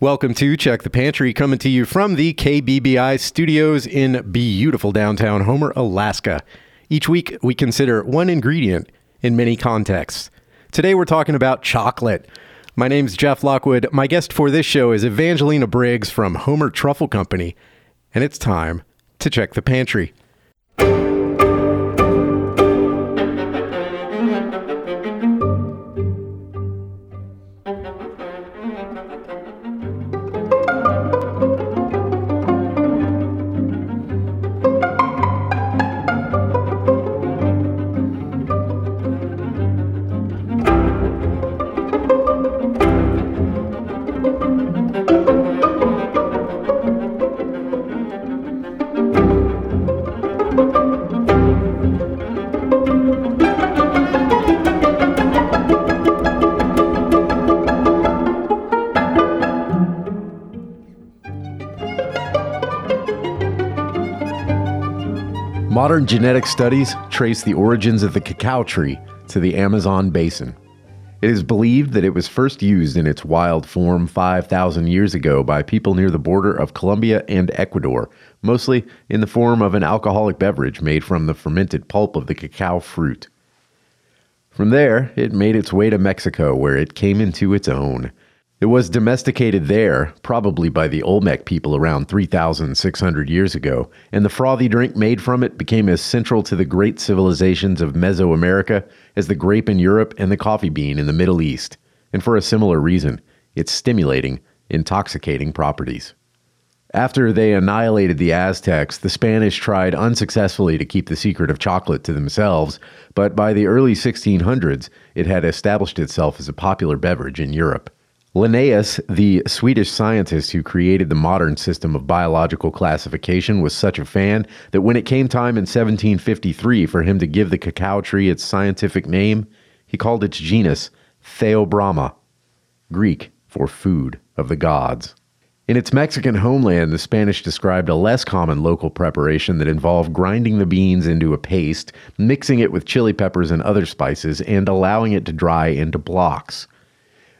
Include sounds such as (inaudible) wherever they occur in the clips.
Welcome to Check the Pantry, coming to you from the KBBI studios in beautiful downtown Homer, Alaska. Each week, we consider one ingredient in many contexts. Today, we're talking about chocolate. My name's Jeff Lockwood. My guest for this show is Evangelina Briggs from Homer Truffle Company, and it's time to check the pantry. Modern genetic studies trace the origins of the cacao tree to the Amazon basin. It is believed that it was first used in its wild form 5,000 years ago by people near the border of Colombia and Ecuador, mostly in the form of an alcoholic beverage made from the fermented pulp of the cacao fruit. From there, it made its way to Mexico, where it came into its own. It was domesticated there, probably by the Olmec people around 3,600 years ago, and the frothy drink made from it became as central to the great civilizations of Mesoamerica as the grape in Europe and the coffee bean in the Middle East, and for a similar reason its stimulating, intoxicating properties. After they annihilated the Aztecs, the Spanish tried unsuccessfully to keep the secret of chocolate to themselves, but by the early 1600s, it had established itself as a popular beverage in Europe. Linnaeus, the Swedish scientist who created the modern system of biological classification, was such a fan that when it came time in 1753 for him to give the cacao tree its scientific name, he called its genus Theobroma, Greek for food of the gods. In its Mexican homeland, the Spanish described a less common local preparation that involved grinding the beans into a paste, mixing it with chili peppers and other spices, and allowing it to dry into blocks.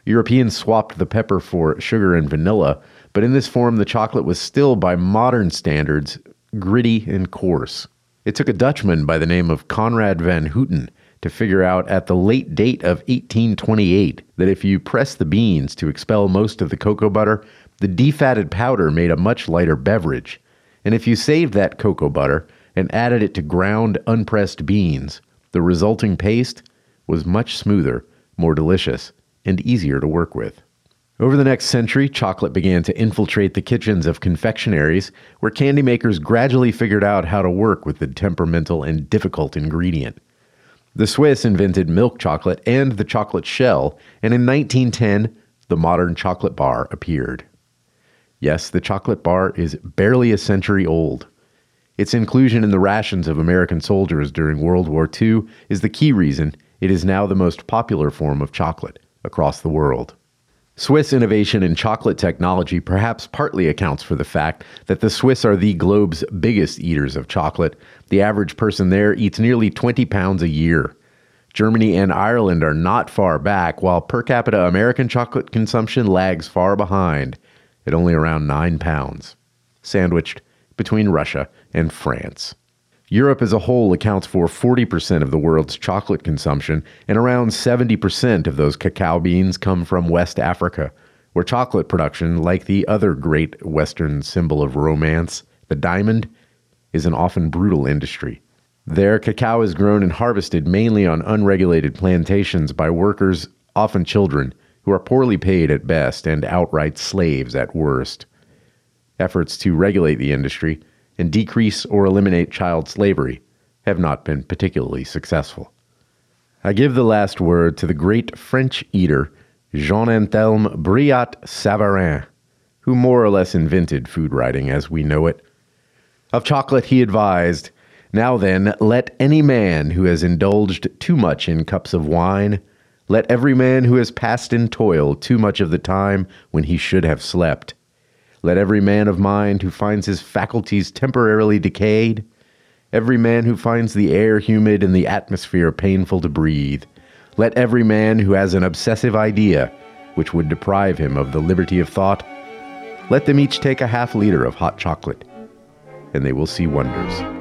Europeans swapped the pepper for sugar and vanilla, but in this form the chocolate was still, by modern standards, gritty and coarse. It took a Dutchman by the name of Conrad van Houten to figure out at the late date of 1828 that if you press the beans to expel most of the cocoa butter, the defatted powder made a much lighter beverage. And if you saved that cocoa butter and added it to ground unpressed beans, the resulting paste was much smoother, more delicious, and easier to work with. Over the next century, chocolate began to infiltrate the kitchens of confectionaries, where candy makers gradually figured out how to work with the temperamental and difficult ingredient. The Swiss invented milk chocolate and the chocolate shell, and in 1910, the modern chocolate bar appeared. Yes, the chocolate bar is barely a century old. Its inclusion in the rations of American soldiers during World War II is the key reason it is now the most popular form of chocolate across the world. Swiss innovation in chocolate technology perhaps partly accounts for the fact that the Swiss are the globe's biggest eaters of chocolate. The average person there eats nearly 20 pounds a year. Germany and Ireland are not far back, while per capita American chocolate consumption lags far behind at only around 9 pounds, sandwiched between Russia and France. Europe as a whole accounts for 40% of the world's chocolate consumption, and around 70% of those cacao beans come from West Africa, where chocolate production, like the other great Western symbol of romance, the diamond, is an often brutal industry. There, cacao is grown and harvested mainly on unregulated plantations by workers, often children, who are poorly paid at best and outright slaves at worst. Efforts to regulate the industry and decrease or eliminate child slavery have not been particularly successful. I give the last word to the great French eater Jean Anthelme Brillat Savarin, who more or less invented food writing as we know it. Of chocolate he advised, Now then, let any man who has indulged too much in cups of wine, let every man who has passed in toil too much of the time when he should have slept, let every man of mind who finds his faculties temporarily decayed, every man who finds the air humid and the atmosphere painful to breathe, let every man who has an obsessive idea which would deprive him of the liberty of thought, Let them each take a half liter of hot chocolate, and they will see wonders.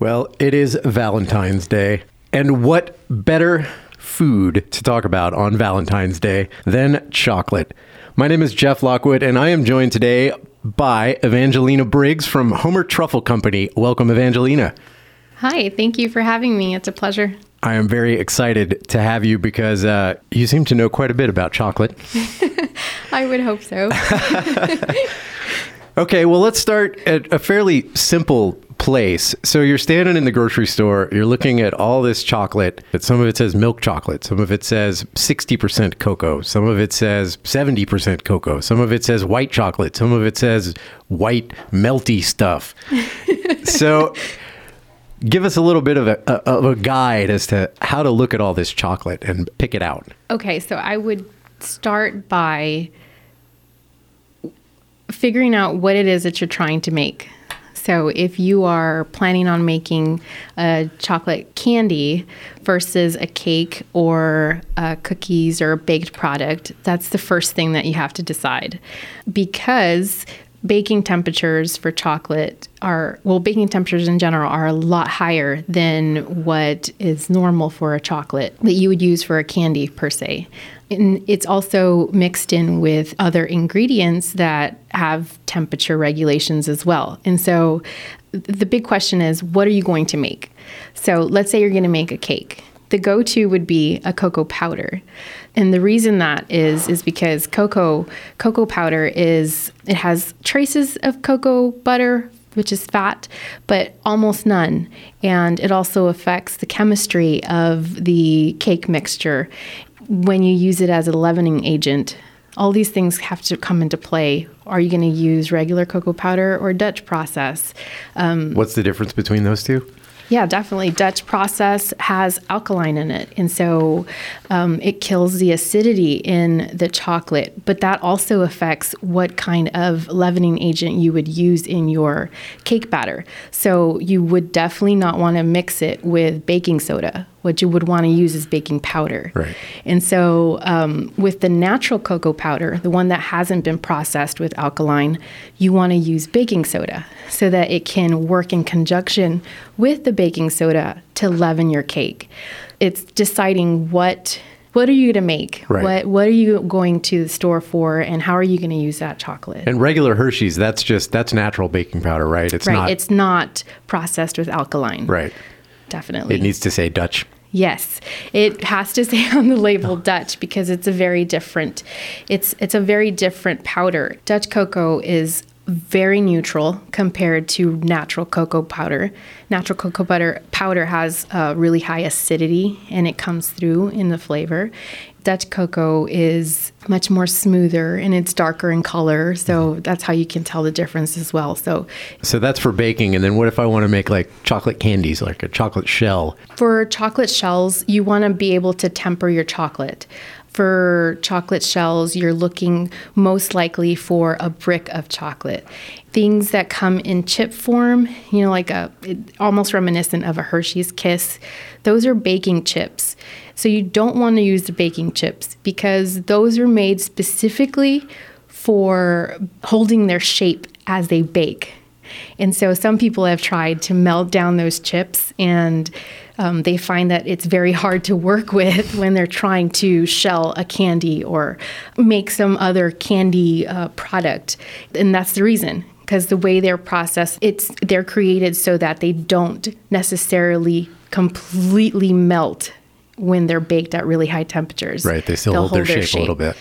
Well, it is Valentine's Day. And what better food to talk about on Valentine's Day than chocolate? My name is Jeff Lockwood, and I am joined today by Evangelina Briggs from Homer Truffle Company. Welcome, Evangelina. Hi, thank you for having me. It's a pleasure. I am very excited to have you because uh, you seem to know quite a bit about chocolate. (laughs) I would hope so. (laughs) okay, well, let's start at a fairly simple place. So you're standing in the grocery store, you're looking at all this chocolate. But some of it says milk chocolate, some of it says 60% cocoa, some of it says 70% cocoa, some of it says white chocolate, some of it says white melty stuff. (laughs) so give us a little bit of a, of a guide as to how to look at all this chocolate and pick it out. Okay, so I would start by figuring out what it is that you're trying to make. So, if you are planning on making a chocolate candy versus a cake or uh, cookies or a baked product, that's the first thing that you have to decide. Because baking temperatures for chocolate are well baking temperatures in general are a lot higher than what is normal for a chocolate that you would use for a candy per se and it's also mixed in with other ingredients that have temperature regulations as well. And so the big question is what are you going to make? So let's say you're going to make a cake. The go-to would be a cocoa powder. And the reason that is is because cocoa cocoa powder is it has traces of cocoa butter which is fat, but almost none. And it also affects the chemistry of the cake mixture when you use it as a leavening agent. All these things have to come into play. Are you going to use regular cocoa powder or Dutch process? Um, What's the difference between those two? Yeah, definitely. Dutch process has alkaline in it. And so um, it kills the acidity in the chocolate. But that also affects what kind of leavening agent you would use in your cake batter. So you would definitely not want to mix it with baking soda what you would want to use is baking powder. Right. And so, um, with the natural cocoa powder, the one that hasn't been processed with alkaline, you want to use baking soda so that it can work in conjunction with the baking soda to leaven your cake. It's deciding what what are you going to make? Right. What what are you going to the store for, and how are you going to use that chocolate? And regular Hershey's, that's just that's natural baking powder, right? It's right. not. It's not processed with alkaline. Right definitely. It needs to say Dutch. Yes, it has to (laughs) say on the label Dutch because it's a very different. It's it's a very different powder. Dutch cocoa is very neutral compared to natural cocoa powder. Natural cocoa butter powder has a really high acidity and it comes through in the flavor. Dutch cocoa is much more smoother and it's darker in color, so mm-hmm. that's how you can tell the difference as well. So So that's for baking and then what if I want to make like chocolate candies like a chocolate shell? For chocolate shells, you want to be able to temper your chocolate for chocolate shells, you're looking most likely for a brick of chocolate. Things that come in chip form, you know, like a almost reminiscent of a Hershey's Kiss, those are baking chips. So you don't want to use the baking chips because those are made specifically for holding their shape as they bake. And so some people have tried to melt down those chips and um, they find that it's very hard to work (laughs) with when they're trying to shell a candy or make some other candy uh, product. And that's the reason because the way they're processed, it's they're created so that they don't necessarily completely melt when they're baked at really high temperatures. Right, they still hold, hold, their, their shape, shape, a little bit.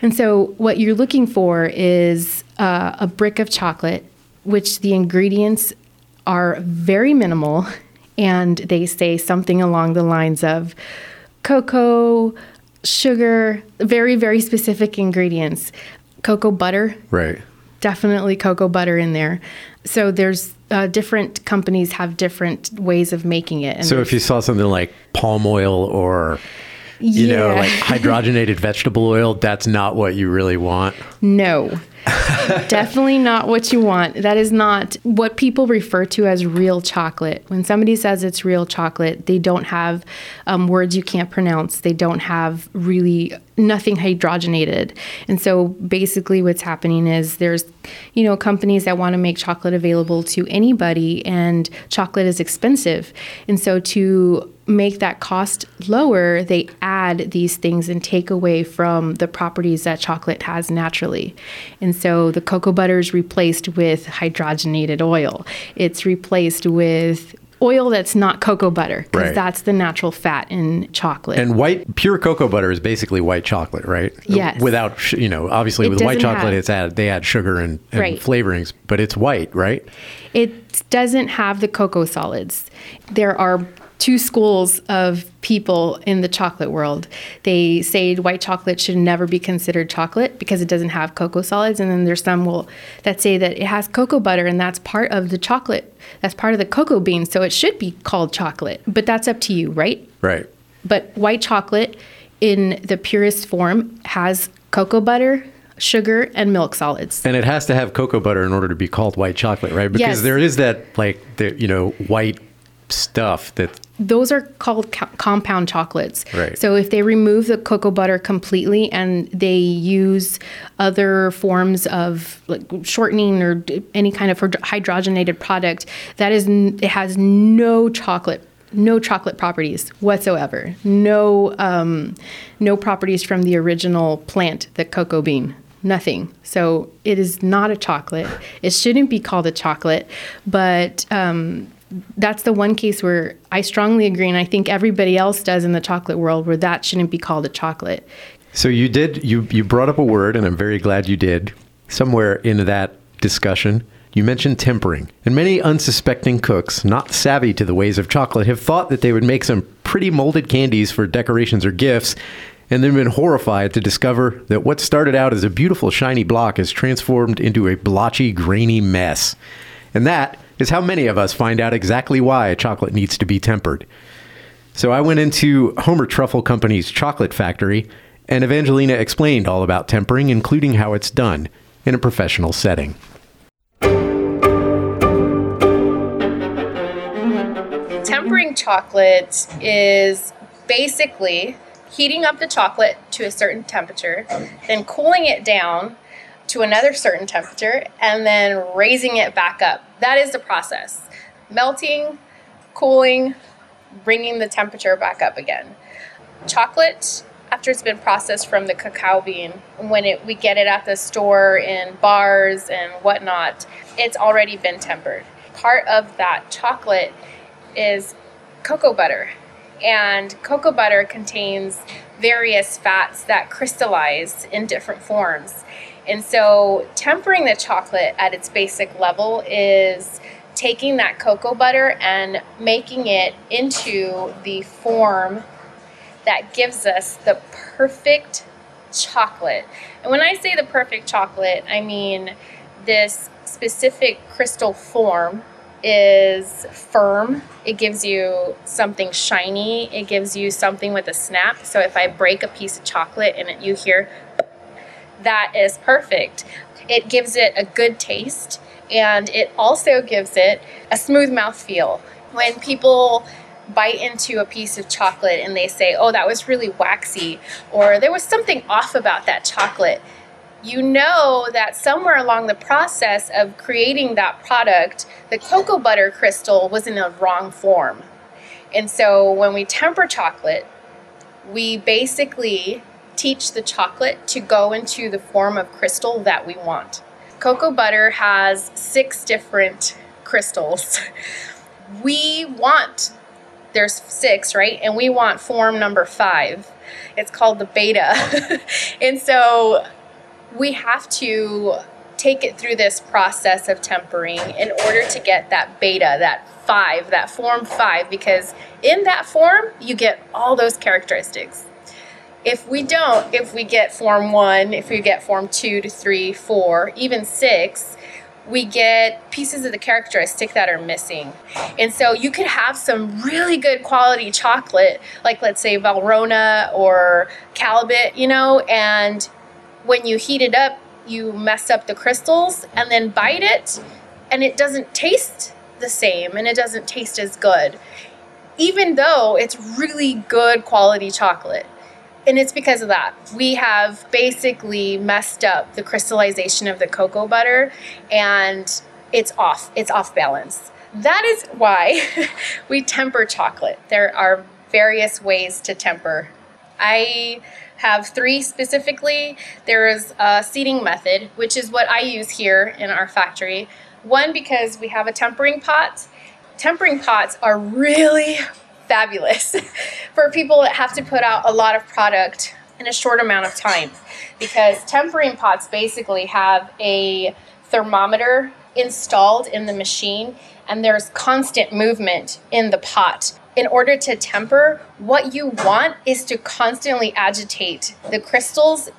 And so, what you're looking for is uh, a brick of chocolate, which the ingredients are very minimal and they say something along the lines of cocoa, sugar, very, very specific ingredients. Cocoa butter. Right. Definitely cocoa butter in there. So there's uh, different companies have different ways of making it. so if you saw something like palm oil or you know, like hydrogenated (laughs) vegetable oil, that's not what you really want. No. (laughs) Definitely not what you want. That is not what people refer to as real chocolate. When somebody says it's real chocolate, they don't have um, words you can't pronounce. They don't have really nothing hydrogenated. And so basically, what's happening is there's, you know, companies that want to make chocolate available to anybody, and chocolate is expensive. And so to make that cost lower, they add these things and take away from the properties that chocolate has naturally. And so the cocoa butter is replaced with hydrogenated oil. It's replaced with oil that's not cocoa butter because Right. that's the natural fat in chocolate. And white pure cocoa butter is basically white chocolate, right? Yes. Without, you know, obviously It with white chocolate, have- it's added. They add sugar and, and Right. flavorings, but it's white, right? it doesn't have the cocoa solids. There are two schools of people in the chocolate world. They say white chocolate should never be considered chocolate because it doesn't have cocoa solids, and then there's some will that say that it has cocoa butter and that's part of the chocolate. That's part of the cocoa bean, so it should be called chocolate. But that's up to you, right? Right. But white chocolate in the purest form has cocoa butter, sugar, and milk solids. And it has to have cocoa butter in order to be called white chocolate, right? Because Yes. there is that like the you know white stuff that those are called co- compound chocolates. Right. So if they remove the cocoa butter completely and they use other forms of like shortening or any kind of hydrogenated product, that is it has no chocolate no chocolate properties whatsoever. No um, no properties from the original plant, the cocoa bean. Nothing. So it is not a chocolate. It shouldn't be called a chocolate, but um, that's the one case where I strongly agree, and I think everybody else does in the chocolate world, where that shouldn't be called a chocolate. So you did you you brought up a word, and I'm very glad you did. Somewhere in that discussion, you mentioned tempering, and many unsuspecting cooks, not savvy to the ways of chocolate, have thought that they would make some pretty molded candies for decorations or gifts, and then been horrified to discover that what started out as a beautiful shiny block is transformed into a blotchy, grainy mess. And that is how many of us find out exactly why chocolate needs to be tempered. So I went into Homer Truffle Company's chocolate factory, and Evangelina explained all about tempering, including how it's done in a professional setting. Tempering chocolate is basically heating up the chocolate to a certain temperature, then cooling it down to another certain temperature, and then raising it back up. That is the process. Melting, cooling, bringing the temperature back up again. Chocolate, after it's been processed from the cacao bean, when it, we get it at the store in bars and whatnot, it's already been tempered. Part of that chocolate is cocoa butter. And cocoa butter contains various fats that crystallize in different forms. And so, tempering the chocolate at its basic level is taking that cocoa butter and making it into the form that gives us the perfect chocolate. And when I say the perfect chocolate, I mean this specific crystal form is firm. It gives you something shiny. It gives you something with a snap. So if I break a piece of chocolate and you hear that is perfect. It gives it a good taste and it also gives it a smooth mouth feel. When people bite into a piece of chocolate and they say, oh, that was really waxy, or there was something off about that chocolate, you know that somewhere along the process of creating that product, the cocoa butter crystal was in a wrong form. And so when we temper chocolate, we basically teach the chocolate to go into the form of crystal that we want. Cocoa butter has six different crystals. (laughs) We want, there's six, right? And we want form number five. It's called the beta. (laughs) and so we have to take it through this process of tempering in order to get that beta, that five, that form five, because in that form, you get all those characteristics. If we don't, if we get form one, if we get form two to three, four, even six, we get pieces of the characteristic that are missing. And so you could have some really good quality chocolate, like let's say Valrhona or Callebaut, you know, and when you heat it up, you mess up the crystals and then bite it, and it doesn't taste the same and it doesn't taste as good, even though it's really good quality chocolate. And it's because of that. We have basically messed up the crystallization of the cocoa butter and it's off. It's off balance. That is why (laughs) we temper chocolate. There are various ways to temper. I have three specifically. There is a seeding method, which is what I use here in our factory. One, because we have a tempering pot. Tempering pots are really fabulous (laughs) for people that have to put out a lot of product in a short amount of time because tempering pots basically have a thermometer installed in the machine and there's constant movement in the pot. In order to temper, what you want is to constantly agitate the crystals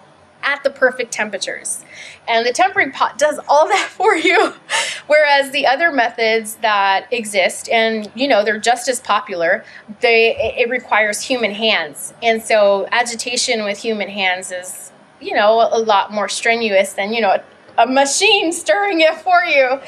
at the perfect temperatures. And the tempering pot (laughs) does all that for you. (laughs) Whereas the other methods that exist, and you know, they're just as popular, they it requires human hands. And so agitation with human hands is, you know, a lot more strenuous than, you know, a machine stirring it for you.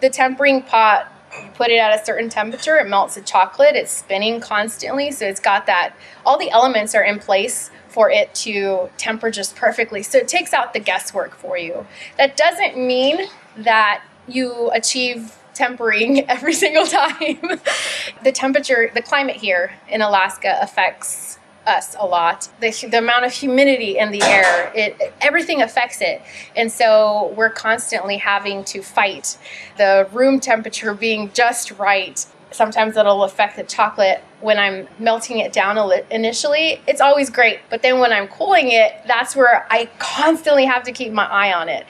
The tempering pot you put it at a certain temperature, it melts the chocolate, it's spinning constantly. So it's got that, all the elements are in place for it to temper just perfectly. So it takes out the guesswork for you. That doesn't mean that you achieve tempering (laughs) every single time. (laughs) the temperature, the climate here in Alaska affects us a lot. The, the amount of humidity in the air, it everything affects it. And so we're constantly having to fight the room temperature being just right sometimes it'll affect the chocolate when I'm melting it down initially. It's always great, but then when I'm cooling it, that's where I constantly have to keep my eye on it.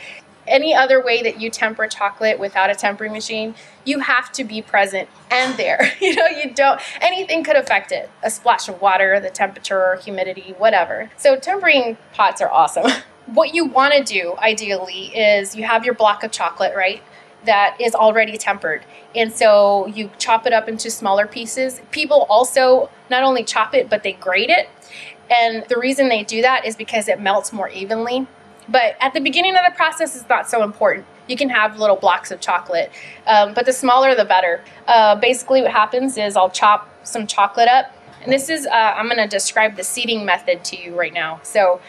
Any other way that you temper chocolate without a tempering machine, you have to be present and there. (laughs) You know, you don't, anything could affect it. A splash of water, the temperature, humidity, whatever. So, tempering pots are awesome. (laughs) what you want to do ideally is you have your block of chocolate, right? That is already tempered. And so you chop it up into smaller pieces. People also not only chop it, but they grate it. And the reason they do that is because it melts more evenly. But at the beginning of the process, it's not so important. You can have little blocks of chocolate, um, but the smaller the better. Uh, basically, what happens is I'll chop some chocolate up. And this is, uh, I'm going to describe the seeding method to you right now. So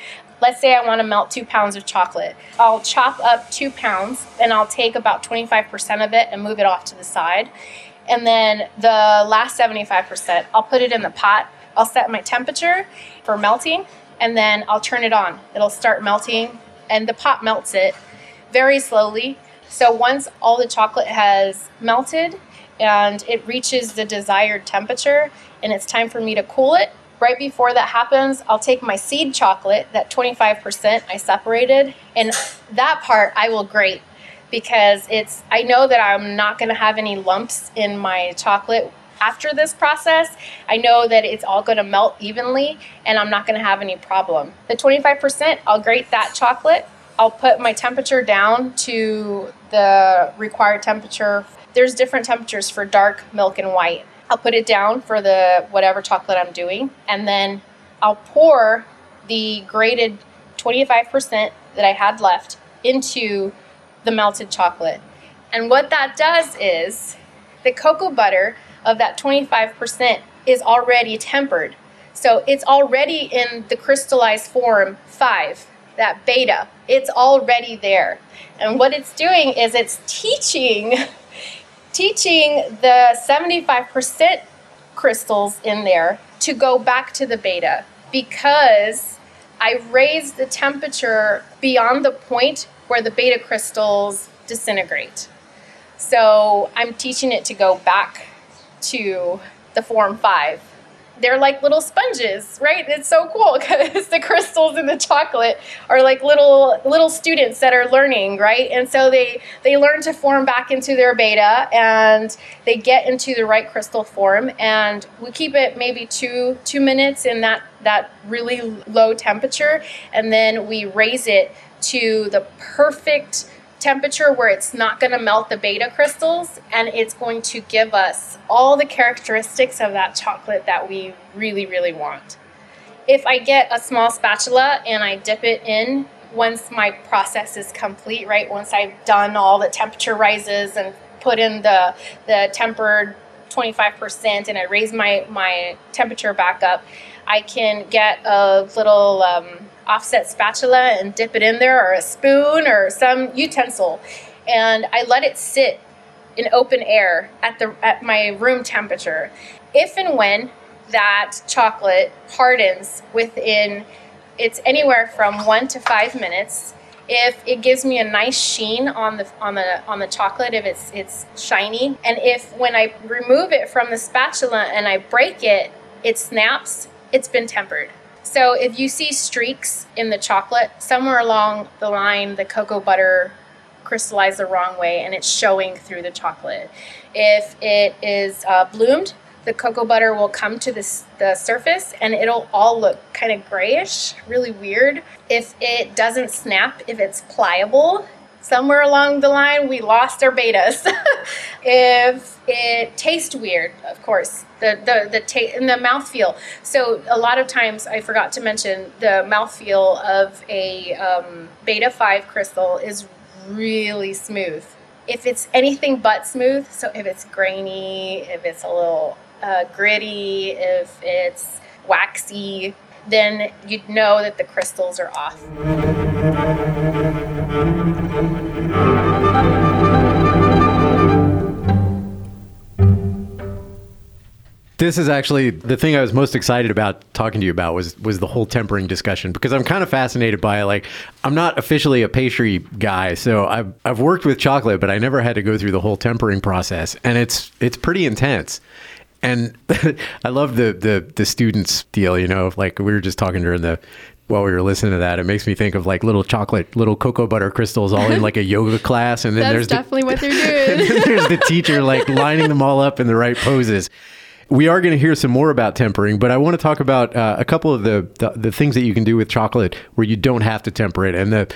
let's say I want to melt two pounds of chocolate. I'll chop up two pounds and I'll take about 25% of it and move it off to the side. And then the last 75%, I'll put it in the pot. I'll set my temperature for melting and then I'll turn it on. It'll start melting and the pot melts it very slowly. So once all the chocolate has melted and it reaches the desired temperature and it's time for me to cool it, Right before that happens, I'll take my seed chocolate, that 25% I separated, and that part I will grate because it's I know that I'm not going to have any lumps in my chocolate after this process. I know that it's all going to melt evenly and I'm not going to have any problem. The 25%, I'll grate that chocolate. I'll put my temperature down to the required temperature. There's different temperatures for dark milk and white. I'll put it down for the whatever chocolate I'm doing, and then I'll pour the grated 25% that I had left into the melted chocolate. And what that does is the cocoa butter of that 25% is already tempered. So it's already in the crystallized form 5, that beta. It's already there. And what it's doing is it's teaching teaching the 75% crystals in there to go back to the beta because I raised the temperature beyond the point where the beta crystals disintegrate. So I'm teaching it to go back to the form 5 they're like little sponges, right? It's so cool (laughs) because the crystals in the chocolate are like little little students that are learning, right? And so they they learn to form back into their beta and they get into the right crystal form and we keep it maybe 2 2 minutes in that that really low temperature and then we raise it to the perfect temperature where it's not going to melt the beta crystals and it's going to give us all the characteristics of that chocolate that we really, really want. If I get a small spatula and I dip it in once my process is complete, right? Once I've done all the temperature rises and put in the, the tempered 25% and I raise my, my temperature back up, I can get a little um, offset spatula and dip it in there or a spoon or some utensil. And I let it sit in open air at the at my room temperature. If and when that chocolate hardens within it's anywhere from 1 to 5 minutes if it gives me a nice sheen on the on the on the chocolate if it's it's shiny and if when I remove it from the spatula and I break it it snaps it's been tempered so if you see streaks in the chocolate somewhere along the line the cocoa butter crystallized the wrong way and it's showing through the chocolate if it is uh, bloomed the cocoa butter will come to the surface and it'll all look kind of grayish, really weird. If it doesn't snap, if it's pliable, somewhere along the line we lost our betas. (laughs) if it tastes weird, of course, the the the ta- and the mouthfeel. So a lot of times I forgot to mention the mouthfeel of a um, beta five crystal is really smooth. If it's anything but smooth, so if it's grainy, if it's a little uh, gritty, if it's waxy, then you'd know that the crystals are off. This is actually the thing I was most excited about talking to you about was was the whole tempering discussion because I'm kind of fascinated by it. Like I'm not officially a pastry guy, so I've I've worked with chocolate, but I never had to go through the whole tempering process, and it's it's pretty intense. And (laughs) I love the the the students deal. You know, like we were just talking during the while we were listening to that, it makes me think of like little chocolate, little cocoa butter crystals all in like a yoga class, and then (laughs) That's there's definitely the, what they're doing. (laughs) and then there's the teacher like lining them all up in the right poses. We are going to hear some more about tempering, but I want to talk about uh, a couple of the, the the things that you can do with chocolate where you don't have to temper it, and the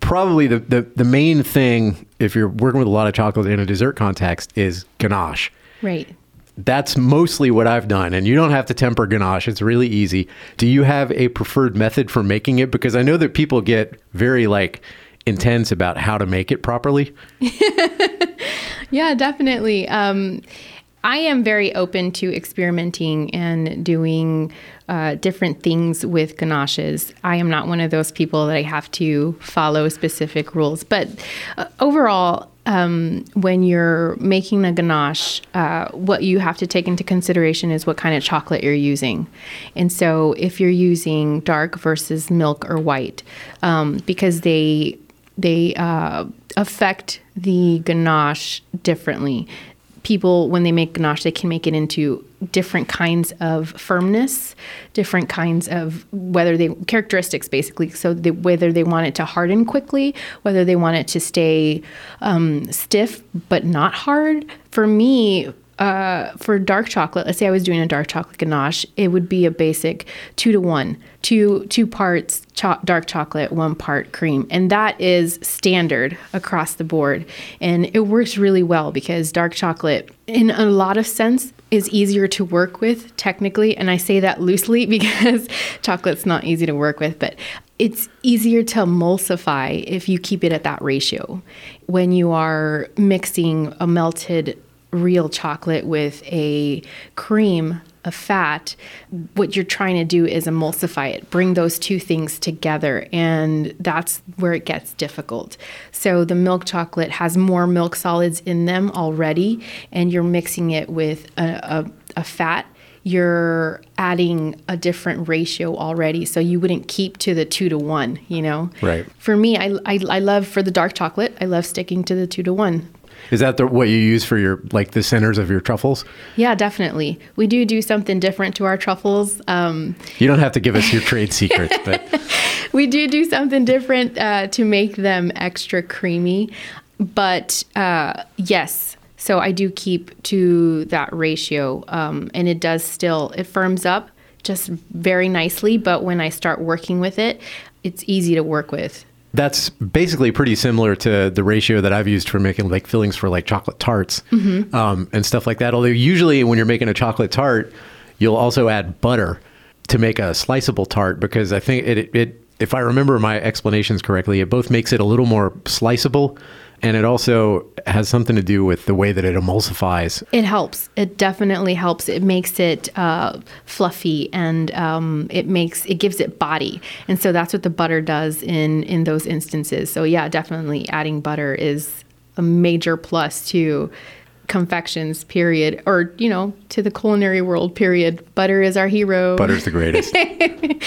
probably the, the the main thing if you're working with a lot of chocolate in a dessert context is ganache right. that's mostly what I've done. And you don't have to temper ganache. It's really easy. Do you have a preferred method for making it? Because I know that people get very like intense about how to make it properly. (laughs) Yeah, definitely. Um, I am very open to experimenting and doing uh, different things with ganaches. I am not one of those people that I have to follow specific rules. But uh, overall, um, when you're making a ganache, uh, what you have to take into consideration is what kind of chocolate you're using. And so, if you're using dark versus milk or white, um, because they they uh, affect the ganache differently. People, when they make ganache, they can make it into different kinds of firmness, different kinds of whether they characteristics basically. So they, whether they want it to harden quickly, whether they want it to stay um, stiff but not hard. For me, uh, for dark chocolate, let's say I was doing a dark chocolate ganache, it would be a basic two to one, two two parts cho- dark chocolate, one part cream, and that is standard across the board, and it works really well because dark chocolate, in a lot of sense, is easier to work with technically, and I say that loosely (laughs) because chocolate's not easy to work with, but it's easier to emulsify if you keep it at that ratio. When you are mixing a melted real chocolate with a cream of fat, what you're trying to do is emulsify it, bring those two things together, and that's where it gets difficult. So the milk chocolate has more milk solids in them already, and you're mixing it with a, a, a fat. You're adding a different ratio already, so you wouldn't keep to the two to one, you know? Right. For me, I, I, I love for the dark chocolate, I love sticking to the two to one. Is that the, what you use for your like the centers of your truffles? Yeah, definitely. We do do something different to our truffles. Um, You don't have to give us your trade secrets, (laughs) but we do do something different uh, to make them extra creamy. But uh, yes, so I do keep to that ratio, um, and it does still it firms up just very nicely. But when I start working with it, it's easy to work with. That's basically pretty similar to the ratio that I've used for making like fillings for like chocolate tarts um, and stuff like that. Although usually when you're making a chocolate tart, you'll also add butter to make a sliceable tart because I think it, it if I remember my explanations correctly, it both makes it a little more sliceable and it also has something to do with the way that it emulsifies. It helps. It definitely helps. It makes it uh, fluffy and um, it makes it gives it body, and so that's what the butter does in in those instances. So yeah, definitely adding butter is a major plus to confections. Period, or you know, to the culinary world. Period. Butter is our hero. Butter's the greatest. (laughs)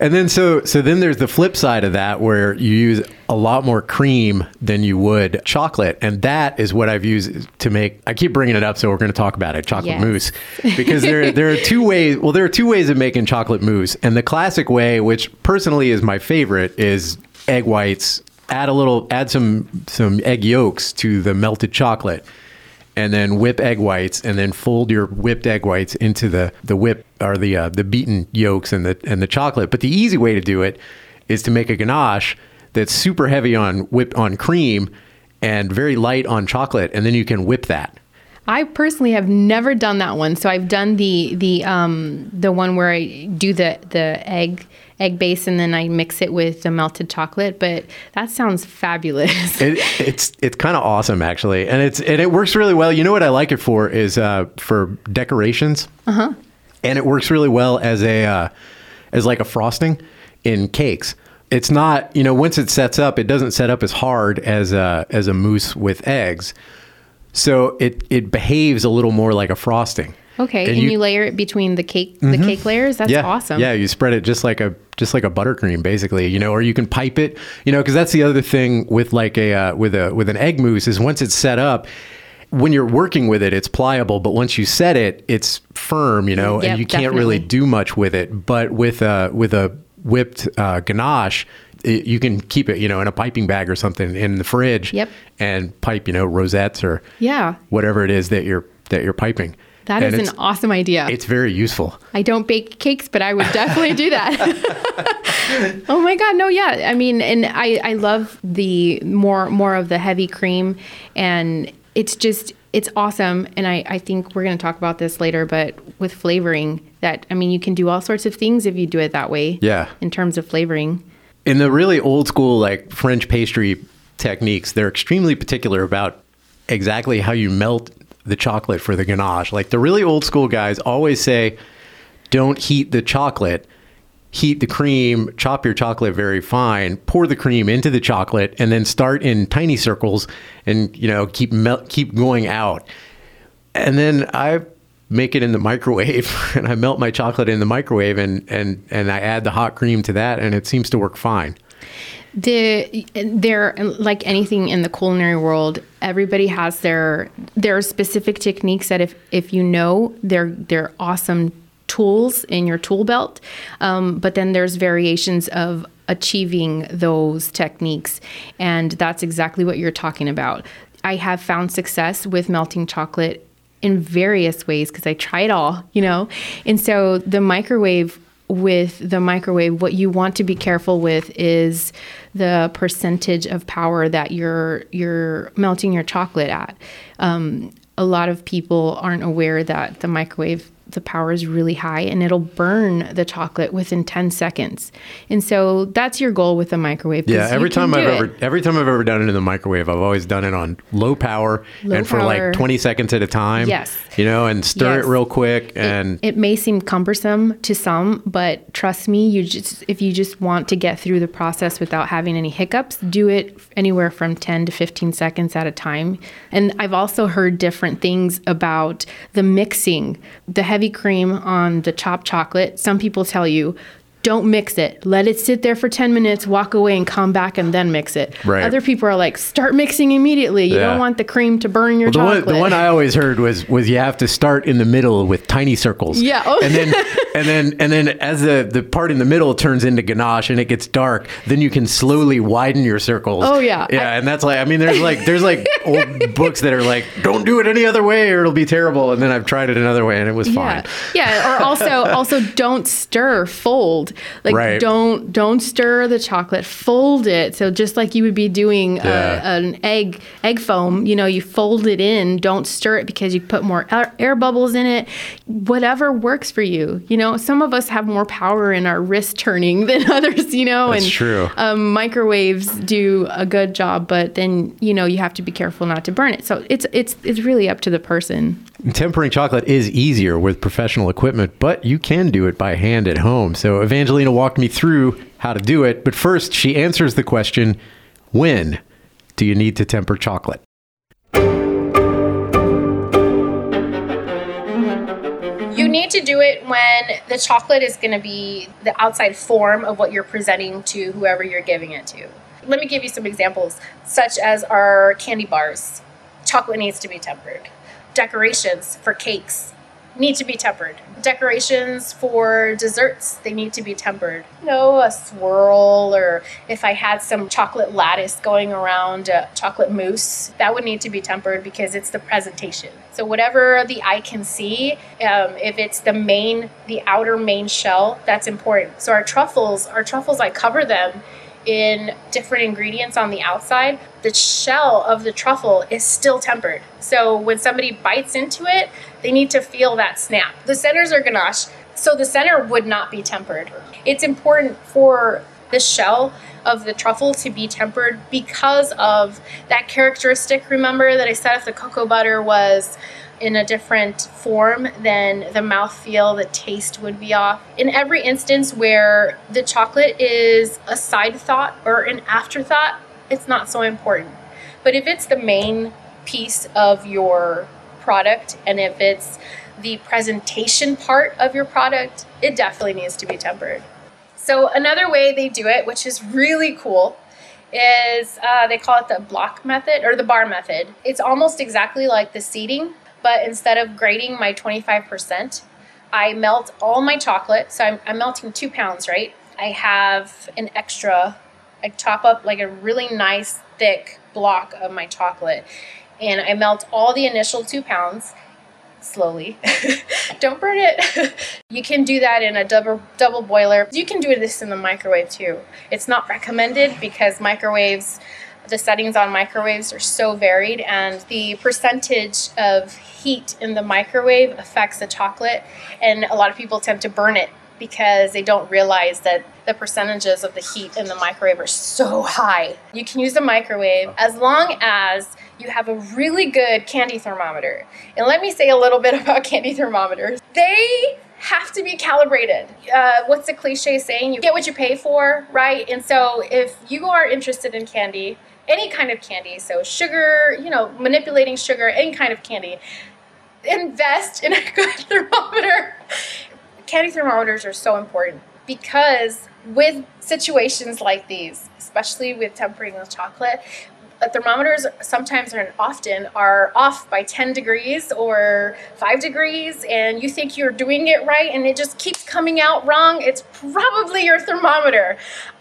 And then so so then there's the flip side of that where you use a lot more cream than you would chocolate, and that is what I've used to make. I keep bringing it up, so we're going to talk about it, chocolate Yes. mousse, because there there are two ways. Well, there are two ways of making chocolate mousse, and the classic way, which personally is my favorite, is egg whites. Add a little, add some some egg yolks to the melted chocolate and then whip egg whites, and then fold your whipped egg whites into the the whip or the uh, the beaten yolks and the and the chocolate. But the easy way to do it is to make a ganache that's super heavy on whipped on cream and very light on chocolate, and then you can whip that. I personally have never done that one. So I've done the the um, the one where I do the the egg egg base and then I mix it with the melted chocolate. But that sounds fabulous. It, it's it's kind of awesome actually, and it's and it works really well. You know what I like it for is uh, for decorations. Uh huh. And it works really well as a uh, as like a frosting in cakes. It's not you know once it sets up, it doesn't set up as hard as a as a mousse with eggs. So it it behaves a little more like a frosting. Okay, And and, you- you, layer it between the cake the cake layers. That's yeah, awesome. Yeah, you spread it just like a just like a buttercream, basically. You know, or you can pipe it. You know, because that's the other thing with like a uh, with a with an egg mousse is once it's set up. When you're working with it, it's pliable, but once you set it, it's firm. You know, Yep, and you can't really do much with it. But with a with a whipped uh, ganache, it, you can keep it, you know, in a piping bag or something in the fridge. Yep. And pipe, you know, rosettes or Yeah. whatever it is that you're that you're piping. That And is an awesome idea. It's very useful. I don't bake cakes, but I would definitely do that. (laughs) oh my god, no, yeah. I mean, and I I love the more more of the heavy cream, and it's just it's awesome. And I I think we're gonna talk about this later, but with flavoring, that I mean, you can do all sorts of things if you do it that way. Yeah. In terms of flavoring. in the really old school like French pastry techniques, they're extremely particular about exactly how you melt the chocolate for the ganache. Like the really old school guys always say, don't heat the chocolate. Heat the cream, chop your chocolate very fine, pour the cream into the chocolate, and then start in tiny circles, and you know keep keep going out. And then I make it in the microwave, (laughs) and I melt my chocolate in the microwave, and and and I add the hot cream to that, and it seems to work fine. the there like anything in the culinary world everybody has their there are specific techniques that if if you know they're they're awesome tools in your tool belt um, but then there's variations of achieving those techniques and that's exactly what you're talking about i have found success with melting chocolate in various ways because I try it all, you know? And so the microwave with the microwave, what you want to be careful with is the percentage of power that you're you're melting your chocolate at. Um, a lot of people aren't aware that the microwave the power is really high and it'll burn the chocolate within 10 seconds. And so that's your goal with the microwave. Yeah, every time I've ever it. every time I've ever done it in the microwave, I've always done it on low power Low and for like 20 seconds at a time. Yes. You know, and stir Yes. it real quick and it may seem cumbersome to some, but trust me, you just if you just want to get through the process without having any hiccups, do it anywhere from 10 to 15 seconds at a time. And I've also heard different things about the mixing, the heavy cream on the chopped chocolate. Some people tell you don't mix it. Let it sit there for 10 minutes, walk away and come back and then mix it. Right. Other people are like, start mixing immediately. You Yeah. don't want the cream to burn your the chocolate. one, the one I always heard was was you have to start in the middle with tiny circles. Yeah. Oh. And then (laughs) and then and then as the the part in the middle turns into ganache and it gets dark, then you can slowly widen your circles. Oh, yeah. yeah, I- and that's like I mean, there's like there's like (laughs) old books that are like, don't do it any other way or it'll be terrible. And then I've tried it another way and it was fine. Yeah. Yeah. Or also also don't stir, fold. Like Right. don't don't stir the chocolate, fold it. So just like you would be doing Yeah. a, an egg egg foam, you know, you fold it in, don't stir it because you put more air, air bubbles in it. Whatever works for you. You know, some of us have more power in our wrist turning (laughs) than others, you know, That's and true. um, microwaves do a good job, but then, you know, you have to be careful not to burn it. So it's it's it's really up to the person. Tempering chocolate is easier with professional equipment, but you can do it by hand at home. So Evangelina walked me through how to do it, but first she answers the question, when do you need to temper chocolate? You need to do it when the chocolate is going to be the outside form of what you're presenting to whoever you're giving it to. Let me give you some examples, such as our candy bars. Chocolate needs to be tempered. Decorations for cakes need to be tempered. Decorations for desserts, they need to be tempered. You know, a swirl, or if I had some chocolate lattice going around, uh, chocolate mousse, that would need to be tempered because it's the presentation. So, whatever the eye can see, um, if it's the main, the outer main shell, that's important. So, our truffles, our truffles, I cover them in different ingredients on the outside, the shell of the truffle is still tempered. So when somebody bites into it, they need to feel that snap. The centers are ganache, so the center would not be tempered. It's important for the shell of the truffle to be tempered because of that characteristic. Remember that I said if the cocoa butter was in a different form, then the mouthfeel, the taste would be off. In every instance where the chocolate is a side thought or an afterthought, it's not so important. But if it's the main piece of your product and if it's the presentation part of your product, it definitely needs to be tempered. So, another way they do it, which is really cool, is uh, they call it the block method or the bar method. It's almost exactly like the seeding, but instead of grating my 25%, I melt all my chocolate. So I'm, I'm melting two pounds, right? I have an extra, I chop up like a really nice thick block of my chocolate and I melt all the initial two pounds slowly. (laughs) Don't burn it. (laughs) you can do that in a double double boiler. You can do this in the microwave too. It's not recommended because microwaves the settings on microwaves are so varied and the percentage of heat in the microwave affects the chocolate and a lot of people tend to burn it because they don't realize that the percentages of the heat in the microwave are so high. You can use the microwave as long as you have a really good candy thermometer. And let me say a little bit (laughs) about candy thermometers. They have to be calibrated. Uh, what's the cliche saying? You get what you pay for, right? And so if you are interested in candy, any kind of candy, so sugar, you know, manipulating sugar, any kind of candy, invest in a (laughs) good thermometer. Candy thermometers are so important because with situations like these, especially with tempering with chocolate, uh, thermometers sometimes and often are off by 10 degrees or 5 degrees and you think you're doing it right and it just keeps coming out wrong. It's probably your thermometer.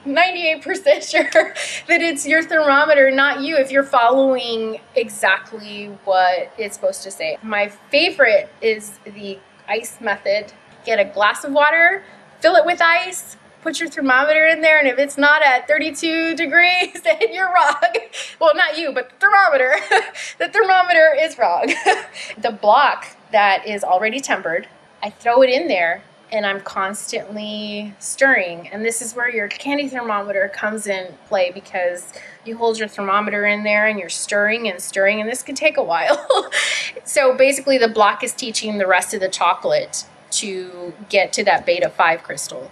98% (laughs) sure that it's your thermometer not you if you're following exactly what it's supposed to say. My favorite is the ice method. Get a glass of water fill it with ice put your thermometer in there, and if it's not at 32 (laughs) degrees, then you're wrong. Well, not you, but the thermometer. (laughs) the thermometer is wrong. (laughs) the block that is already tempered, I throw it in there and I'm constantly stirring. And this is where your candy thermometer comes in play because you hold your thermometer in there and you're stirring and stirring, and this can take a while. so basically, the block is teaching the rest of the chocolate to get to that beta 5 crystal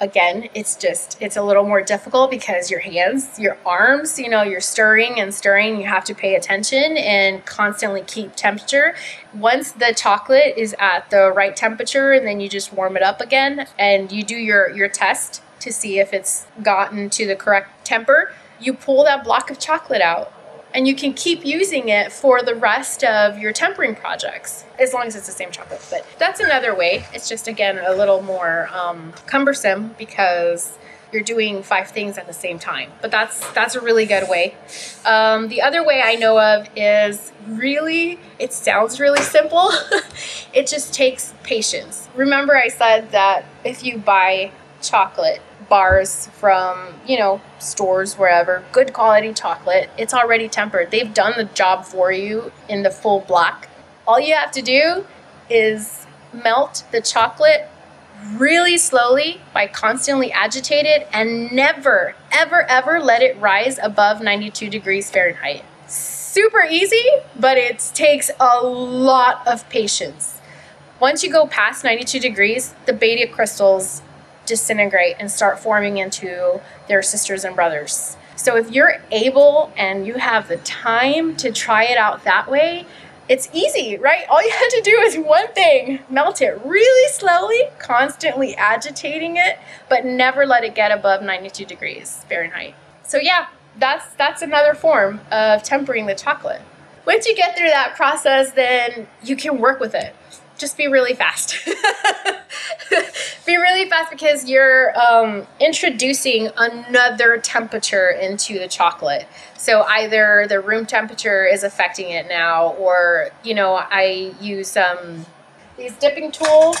again it's just it's a little more difficult because your hands your arms you know you're stirring and stirring. You have to pay attention and constantly keep temperature. Once the chocolate is at the right temperature and then you just warm it up again and you do your your test to see if it's gotten to the correct temper you pull that block of chocolate out and you can keep using it for the rest of your tempering projects as long as it's the same chocolate. But that's another way. It's just again a little more um, cumbersome because you're doing five things at the same time. But that's that's a really good way. Um, the other way I know of is really it sounds really simple. (laughs) it just takes patience. Remember I said that if you buy chocolate bars from, you know, stores, wherever, good quality chocolate. It's already tempered. They've done the job for you in the full block. All you have to do is melt the chocolate really slowly by constantly agitating it and never, ever, ever let it rise above 92 degrees Fahrenheit. Super easy, but it takes a lot of patience. Once you go past 92 degrees, the beta crystals disintegrate and start forming into their sisters and brothers. So if you're able and you have the time to try it out that way, it's easy, right? All you (laughs) have to do is one thing melt it really slowly, constantly agitating it, but never let it get above 92 degrees Fahrenheit. So, yeah, that's, that's another form of tempering the chocolate. Once you get through that process, then you can work with it. Just be really fast. (laughs) be really fast because you're um, introducing another temperature into the chocolate. So either the room temperature is affecting it now, or you know, I use um, these dipping tools,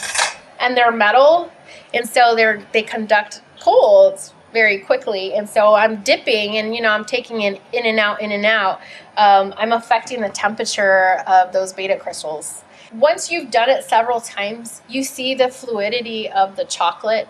and they're metal, and so they're they conduct cold very quickly and so i'm dipping and you know i'm taking it in and out in and out um, i'm affecting the temperature of those beta crystals once you've done it several times, you see the fluidity of the chocolate.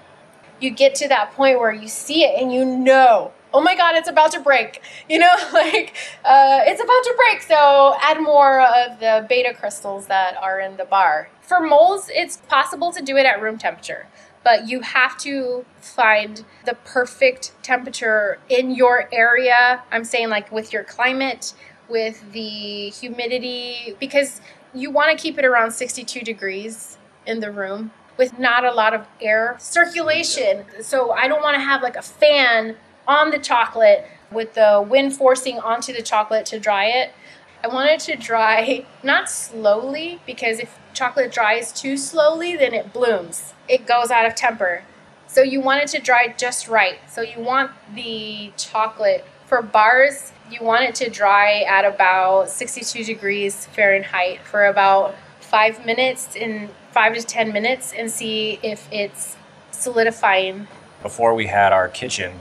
You get to that point where you see it and you know, oh my God, it's about to break. (laughs) You know, (laughs) like uh, it's about to break. So add more of the beta crystals that are in the bar. For molds, it's possible to do it at room temperature but you have to find the perfect temperature in your area. I'm saying, like, with your climate, with the humidity, because you want to keep it around 62 degrees in the room with not a lot of air circulation. So I don't want to have like a fan on the chocolate with the wind forcing onto the chocolate to dry it. I want it to dry (laughs) not slowly because if chocolate dries too slowly, then it blooms. It goes out of temper. So you want it to dry just right. So you want the chocolate for bars you want it to dry at about 62 degrees Fahrenheit for about five minutes in five to 10 minutes and see if it's solidifying. Before we had our kitchen,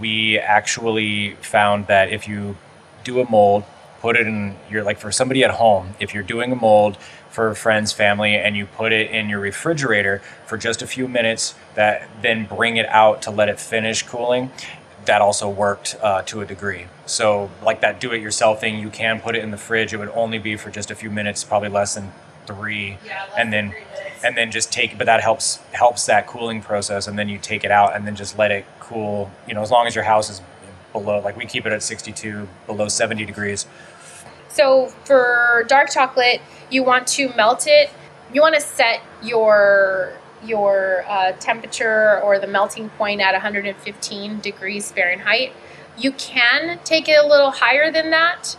we actually found that if you do a mold, put it in your, like for somebody at home, if you're doing a mold for friends, family, and you put it in your refrigerator for just a few minutes, that then bring it out to let it finish cooling, that also worked uh, to a degree. So, like that do it yourself thing, you can put it in the fridge. It would only be for just a few minutes, probably less than three. Yeah, less and then than three and then just take but that helps helps that cooling process and then you take it out and then just let it cool, you know, as long as your house is below like we keep it at 62 below 70 degrees. So for dark chocolate, you want to melt it. You want to set your your uh, temperature or the melting point at 115 degrees Fahrenheit. You can take it a little higher than that,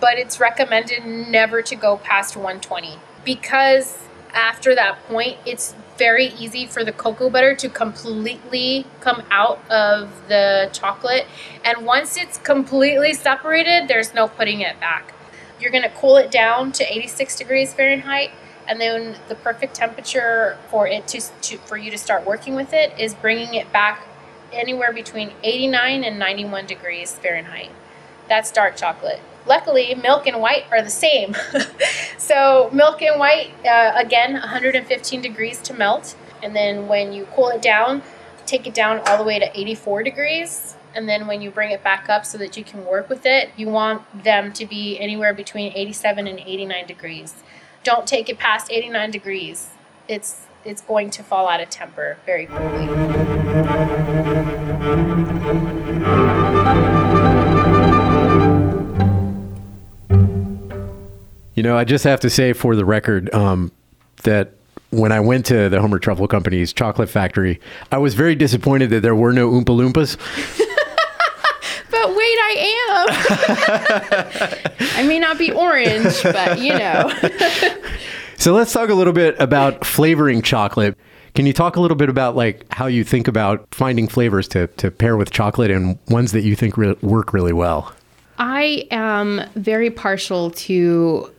but it's recommended never to go past 120 because after that point, it's very easy for the cocoa butter to completely come out of the chocolate. And once it's completely separated, there's no putting it back. You're to cool it down to 86 degrees Fahrenheit and then the perfect temperature for it to, to for you to start working with it is bringing it back anywhere between 89 and 91 degrees Fahrenheit. That's dark chocolate. Luckily, milk and white are the same. (laughs) so, milk and white, uh, again, 115 degrees to melt. And then when you cool it down, take it down all the way to 84 degrees. And then when you bring it back up so that you can work with it, you want them to be anywhere between 87 and 89 degrees don't take it past 89 degrees. It's it's going to fall out of temper very quickly. You know, I just have to say for the record um, that when I went to the Homer Truffle Company's chocolate factory, I was very disappointed that there were no Oompa Loompas. (laughs) But wait I am. (laughs) I may not be orange, but you know. (laughs) So let's talk a little bit about flavoring chocolate. Can you talk a little bit about like how you think about finding flavors to, to pair with chocolate and ones that you think re- work really well? I am very partial to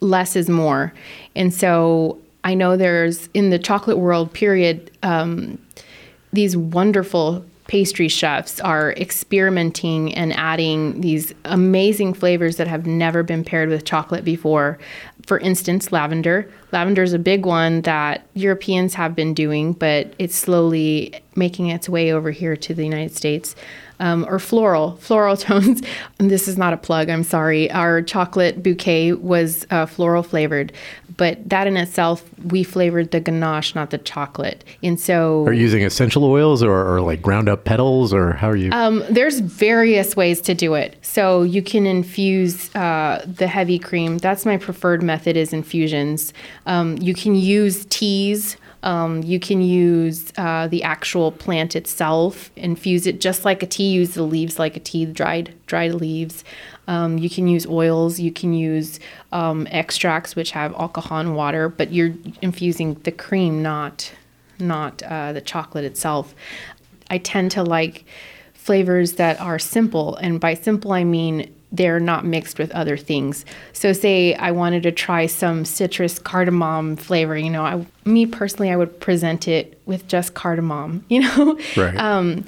less is more. And so I know there's in the chocolate world, period, um, these wonderful pastry chefs are experimenting and adding these amazing flavors that have never been paired with chocolate before. For instance, lavender. Lavender is a big one that Europeans have been doing, but it's slowly making its way over here to the United States um, or floral, floral (laughs) tones. And this is not a plug, I'm sorry. Our chocolate bouquet was uh, floral flavored, but that in itself, we flavored the ganache, not the chocolate. And so. Are you using essential oils or, or like ground up petals or how are you? Um, there's various ways to do it. So you can infuse uh, the heavy cream. That's my preferred method is infusions. Um, you can use teas. Um, you can use uh, the actual plant itself, infuse it just like a tea. Use the leaves like a tea, dried dried leaves. Um, you can use oils. You can use um, extracts which have alcohol and water, but you're infusing the cream, not not uh, the chocolate itself. I tend to like flavors that are simple, and by simple I mean they're not mixed with other things. So, say I wanted to try some citrus cardamom flavor, you know, I, me personally, I would present it with just cardamom, (laughs) you know? Right. Um,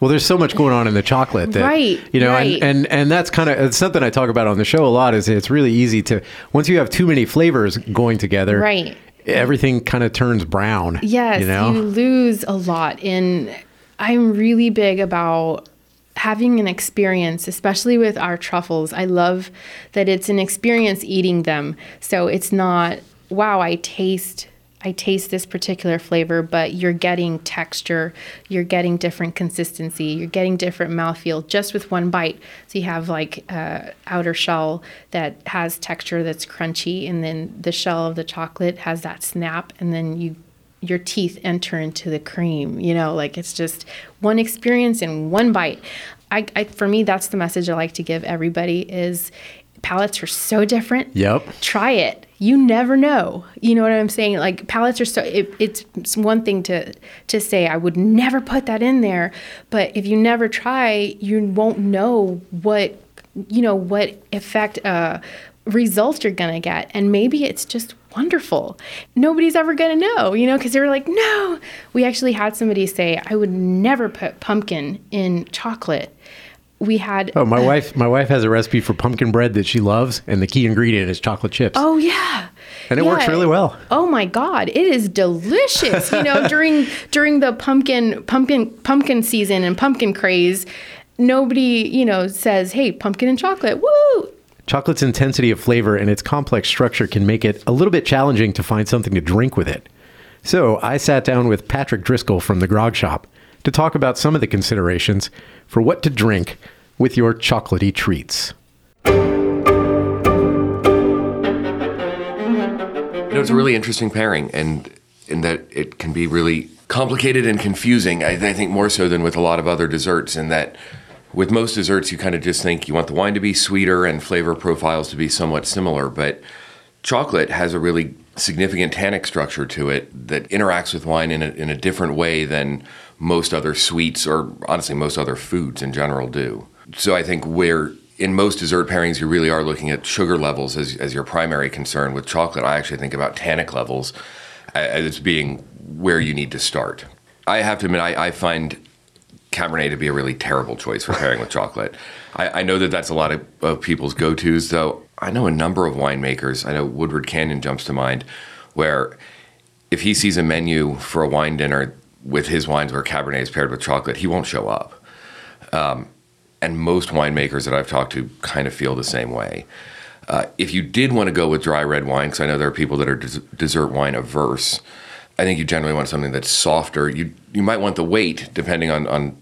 well, there's so much going on in the chocolate that, right, you know, right. and, and, and that's kind of, it's something I talk about on the show a lot is it's really easy to, once you have too many flavors going together, right. everything kind of turns brown. Yes. You know, you lose a lot. And I'm really big about having an experience, especially with our truffles. I love that it's an experience eating them. So it's not, wow, I taste I taste this particular flavor, but you're getting texture, you're getting different consistency, you're getting different mouthfeel just with one bite. So you have like uh, outer shell that has texture that's crunchy, and then the shell of the chocolate has that snap, and then you your teeth enter into the cream. You know, like it's just one experience in one bite. I, I, for me, that's the message I like to give everybody is palates are so different. Yep. Try it. You never know. You know what I'm saying? Like palates are so. It, it's one thing to to say I would never put that in there, but if you never try, you won't know what you know what effect uh, result you're gonna get, and maybe it's just wonderful. Nobody's ever going to know, you know, because they were like, no. We actually had somebody say, I would never put pumpkin in chocolate. We had oh my uh, wife my wife has a recipe for pumpkin bread that she loves and the key ingredient is chocolate chips. Oh yeah. And it yeah. works really well. Oh my god, it is delicious. You know, (laughs) during during the pumpkin pumpkin pumpkin season and pumpkin craze, nobody, you know, says, "Hey, pumpkin and chocolate." Woo! Chocolate's intensity of flavor and its complex structure can make it a little bit challenging to find something to drink with it. So I sat down with Patrick Driscoll from the Grog Shop to talk about some of the considerations for what to drink with your chocolaty treats. You know, it's a really interesting pairing, and in that it can be really complicated and confusing. I, I think more so than with a lot of other desserts, in that with most desserts, you kind of just think you want the wine to be sweeter and flavor profiles to be somewhat similar, but chocolate has a really significant tannic structure to it that interacts with wine in a, in a different way than most other sweets or honestly most other foods in general do. So I think where in most dessert pairings you really are looking at sugar levels as, as your primary concern with chocolate, I actually think about tannic levels as being where you need to start. I have to admit, I, I find Cabernet to be a really terrible choice for pairing with chocolate. I, I, know that that's a lot of, of people's go tos, though. I know a number of winemakers. I know Woodward Canyon jumps to mind, where if he sees a menu for a wine dinner with his wines where Cabernet is paired with chocolate, he won't show up. Um, and most winemakers that I've talked to kind of feel the same way. Uh, if you did want to go with dry red wine, because I know there are people that are des- dessert wine averse, I think you generally want something that's softer. You you might want the weight, depending on, on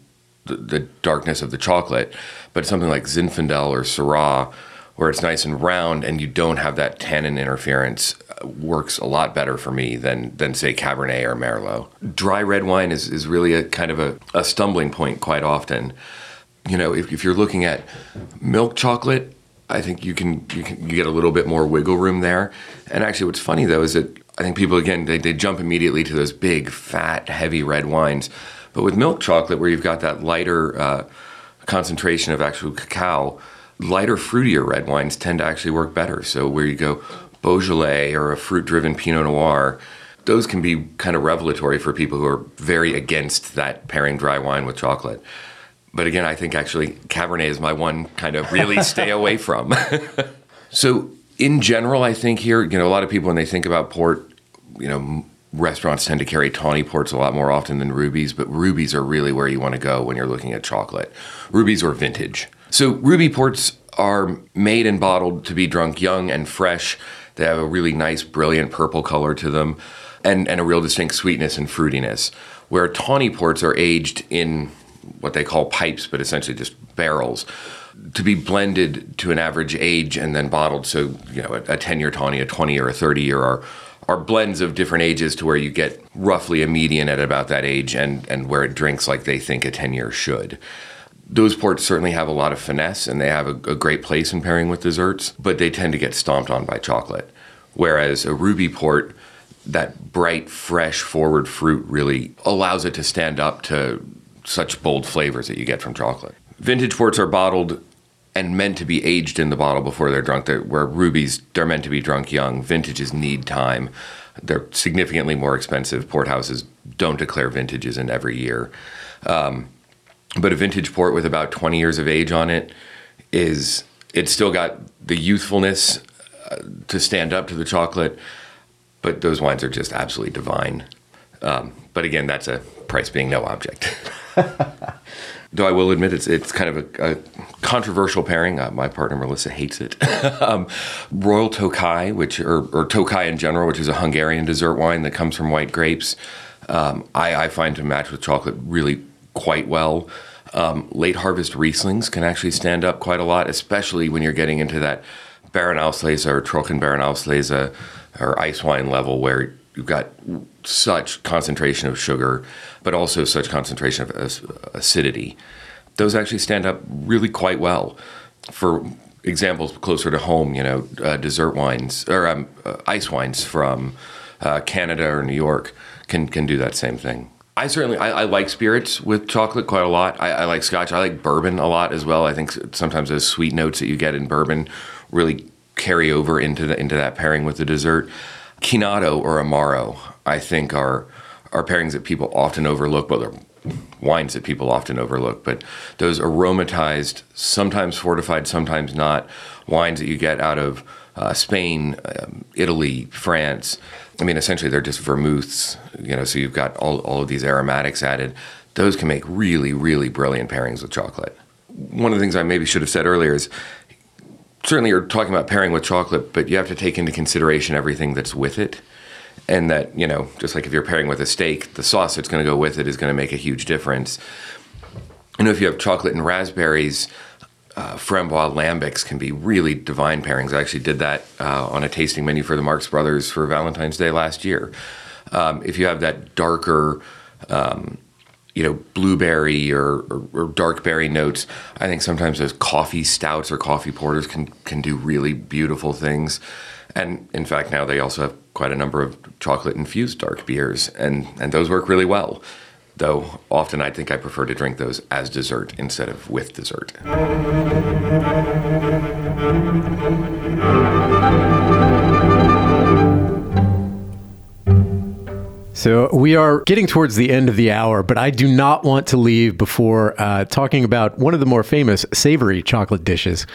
the, the darkness of the chocolate, but something like Zinfandel or Syrah, where it's nice and round and you don't have that tannin interference, uh, works a lot better for me than than say Cabernet or Merlot. Dry red wine is, is really a kind of a, a stumbling point quite often. you know, if, if you're looking at milk chocolate, I think you can you can you get a little bit more wiggle room there. And actually, what's funny though is that I think people again they, they jump immediately to those big, fat, heavy red wines. But with milk chocolate, where you've got that lighter uh, concentration of actual cacao, lighter, fruitier red wines tend to actually work better. So where you go Beaujolais or a fruit-driven Pinot Noir, those can be kind of revelatory for people who are very against that pairing dry wine with chocolate. But again, I think actually Cabernet is my one kind of really (laughs) stay away from. (laughs) so in general, I think here, you know, a lot of people when they think about port, you know, restaurants tend to carry tawny ports a lot more often than rubies, but rubies are really where you want to go when you're looking at chocolate. Rubies or vintage. So ruby ports are made and bottled to be drunk young and fresh. They have a really nice, brilliant purple color to them and, and a real distinct sweetness and fruitiness. Where tawny ports are aged in what they call pipes, but essentially just barrels, to be blended to an average age and then bottled. So, you know, a 10 year tawny, a 20 or a 30 year are, are blends of different ages to where you get roughly a median at about that age and, and where it drinks like they think a 10 year should. Those ports certainly have a lot of finesse and they have a, a great place in pairing with desserts, but they tend to get stomped on by chocolate. Whereas a ruby port, that bright, fresh, forward fruit really allows it to stand up to such bold flavors that you get from chocolate. Vintage ports are bottled and meant to be aged in the bottle before they're drunk. They're, where rubies, they're meant to be drunk young. Vintages need time. They're significantly more expensive. Port houses don't declare vintages in every year. Um, but a vintage port with about 20 years of age on it is, it's still got the youthfulness uh, to stand up to the chocolate, but those wines are just absolutely divine. Um, but again, that's a price being no object. (laughs) Though I will admit it's it's kind of a, a controversial pairing. Uh, my partner Melissa hates it. (laughs) um, Royal Tokaj, which or, or Tokaj in general, which is a Hungarian dessert wine that comes from white grapes, um, I, I, find to match with chocolate really quite well. Um, late harvest Rieslings can actually stand up quite a lot, especially when you're getting into that Beerenauslese or Trockenbeerenauslese or ice wine level where you've got such concentration of sugar, but also such concentration of acidity. Those actually stand up really quite well. For examples closer to home, you know, uh, dessert wines or um, uh, ice wines from uh, Canada or New York can can do that same thing. I certainly I, I like spirits with chocolate quite a lot. I, I, like Scotch. I like bourbon a lot as well. I think sometimes those sweet notes that you get in bourbon really carry over into the into that pairing with the dessert. Chinato or Amaro, I think, are are pairings that people often overlook. but they're wines that people often overlook, but those aromatized, sometimes fortified, sometimes not, wines that you get out of uh, Spain, um, Italy, France. I mean, essentially, they're just vermouths. You know, so you've got all all of these aromatics added. Those can make really, really brilliant pairings with chocolate. One of the things I maybe should have said earlier is certainly you're talking about pairing with chocolate, but you have to take into consideration everything that's with it. And that, you know, just like if you're pairing with a steak, the sauce that's going to go with it is going to make a huge difference. You know, if you have chocolate and raspberries, uh, framboise lambics can be really divine pairings. I actually did that uh, on a tasting menu for the Marx Brothers for Valentine's Day last year. Um, if you have that darker, um, you know, blueberry or, or, or, dark berry notes. I think sometimes those coffee stouts or coffee porters can can do really beautiful things. And in fact, now they also have quite a number of chocolate infused dark beers, and and those work really well. Though often I think I prefer to drink those as dessert instead of with dessert. So we are getting towards the end of the hour, but I do not want to leave before uh, talking about one of the more famous savory chocolate dishes,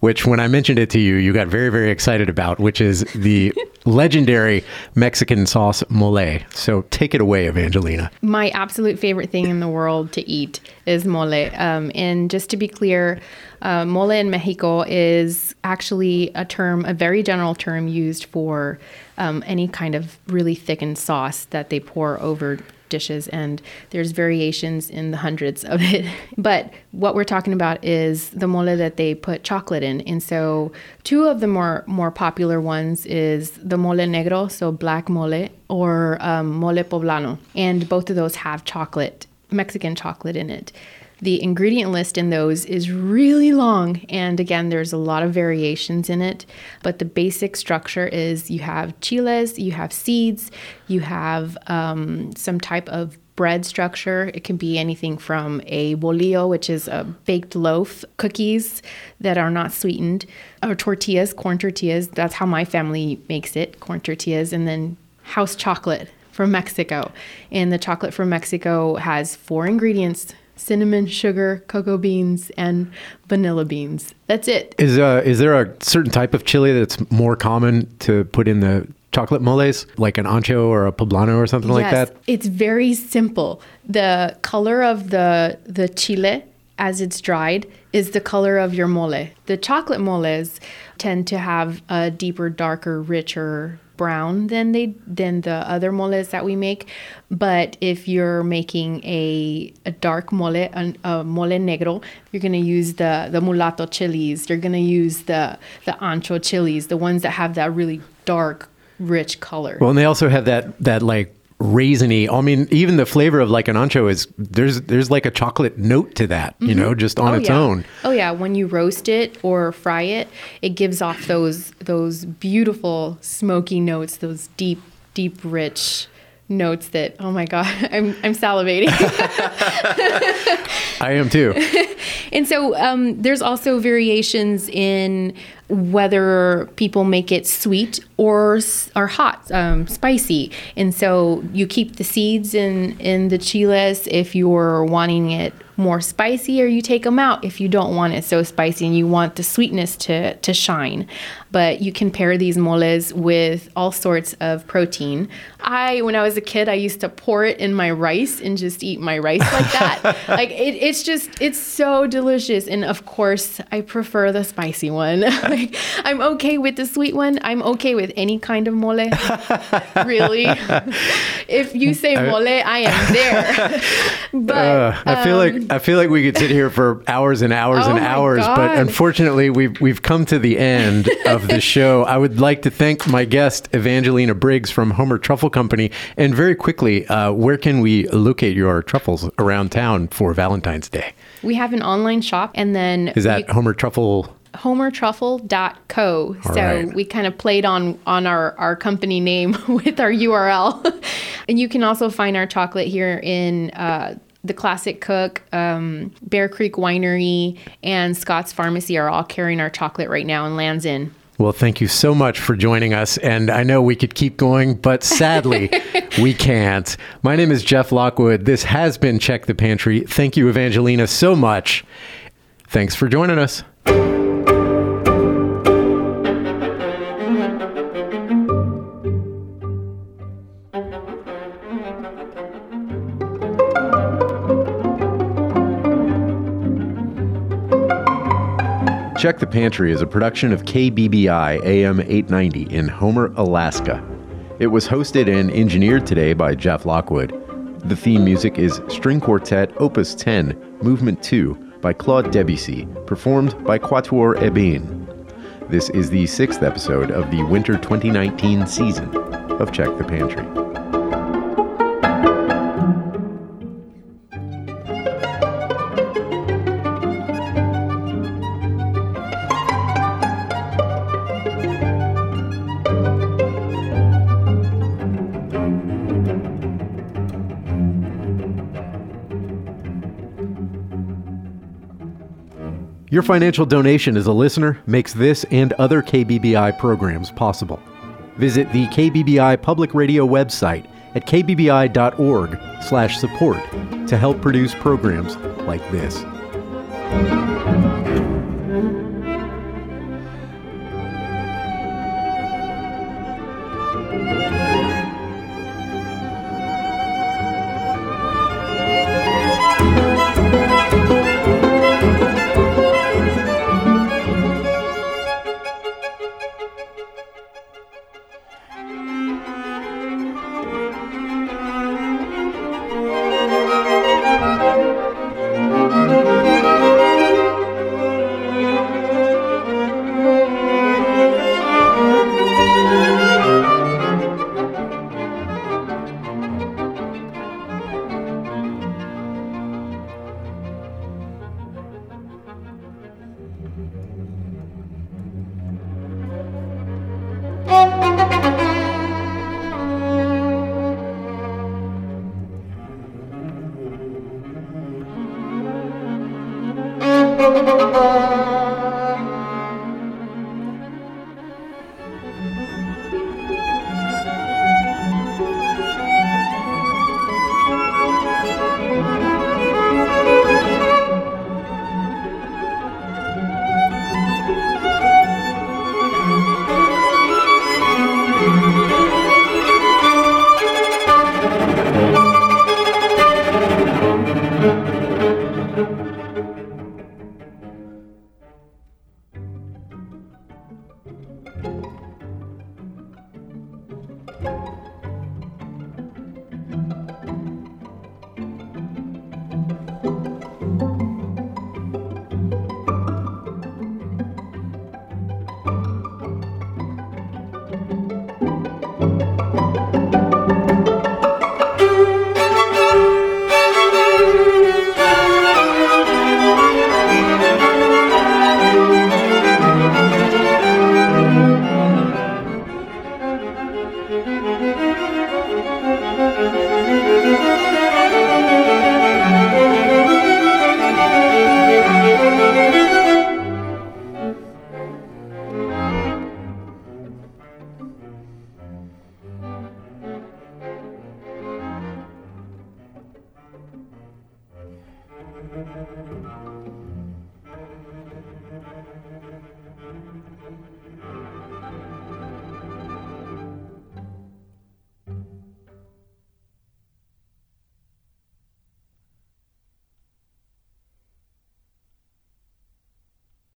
which when I mentioned it to you, you got very, very excited about, which is the (laughs) legendary Mexican sauce mole. So take it away, Evangelina. My absolute favorite thing in the world to eat is mole. Um, and just to be clear, uh, mole in Mexico is actually a term, a very general term used for um, any kind of really thickened sauce that they pour over dishes and there's variations in the hundreds of it. (laughs) But what we're talking about is the mole that they put chocolate in. And so two of the more more popular ones is the mole negro so black mole or um, mole poblano. And both of those have chocolate mexican chocolate in it The ingredient list in those is really long. And again, there's a lot of variations in it. But the basic structure is you have chiles, you have seeds, you have um, some type of bread structure. It can be anything from a bolillo, which is a baked loaf, cookies that are not sweetened, or tortillas, corn tortillas. That's how my family makes it, corn tortillas, and then house chocolate from Mexico. And the chocolate from Mexico has four ingredients cinnamon, sugar, cocoa beans, and vanilla beans. That's it. Is uh is there a certain type of chili that's more common to put in the chocolate moles, like an ancho or a poblano or something like that? It's very simple. The color of the the chile as it's dried is the color of your mole. The chocolate moles tend to have a deeper, darker, richer brown than they than the other moles that we make. But if you're making a, a dark mole, a, a mole negro, you're gonna use the the mulatto chilies. You're gonna use the the ancho chilies, the ones that have that really dark, rich color. Well, and they also have that that like raisiny. I mean, even the flavor of like an ancho is there's there's like a chocolate note to that, you know, just on oh, its yeah. own. Oh yeah, when you roast it or fry it, it gives off those those beautiful smoky notes, those deep, deep, rich notes that oh my god, (laughs) I'm I'm salivating. (laughs) (laughs) I am too. and so um, there's also variations in whether people make it sweet or or hot, um, spicy. And so you keep the seeds in in the chiles if you're wanting it more spicy, or you take them out if you don't want it so spicy and you want the sweetness to to shine. But you can pair these moles with all sorts of protein. I, when I was a kid, I used to pour it in my rice and just eat my rice like (laughs) that. like it, it's just, it's so delicious. And of course, I prefer the spicy one. (laughs) (laughs) like I'm okay with the sweet one. I'm okay with any kind of mole. (laughs) really, if you say mole, I am there. but (laughs) Uh, I feel like I feel like we could sit here for hours and hours Oh and hours, but unfortunately, we've we've come to the end of the show. I would like to thank my guest Evangelina Briggs from Homer Truffle Company, and very quickly, uh, where can we locate your truffles around town for Valentine's Day? we have an online shop, and then Is that you- Homer Truffle? homertruffle.co. so right. we kind of played on on our our company name (laughs) with our URL. and you can also find our chocolate here in uh, the Classic Cook, um, Bear Creek Winery, and Scott's Pharmacy are all carrying our chocolate right now in Lands End. Well, thank you so much for joining us. And I know we could keep going, but sadly, (laughs) we can't. My name is Jeff Lockwood. This has been Check the Pantry. Thank you, Evangelina, so much. Thanks for joining us. Check the Pantry is a production of KBBI AM 890 in Homer, Alaska. It was hosted and engineered today by Jeff Lockwood. The theme music is String Quartet Opus 10, Movement 2 by Claude Debussy, performed by Quatuor Ebene. This is the sixth episode of the winter 2019 season of Check the Pantry. Your financial donation as a listener makes this and other KBBI programs possible. Visit the KBBI Public Radio website at kbbi.org/support to help produce programs like this.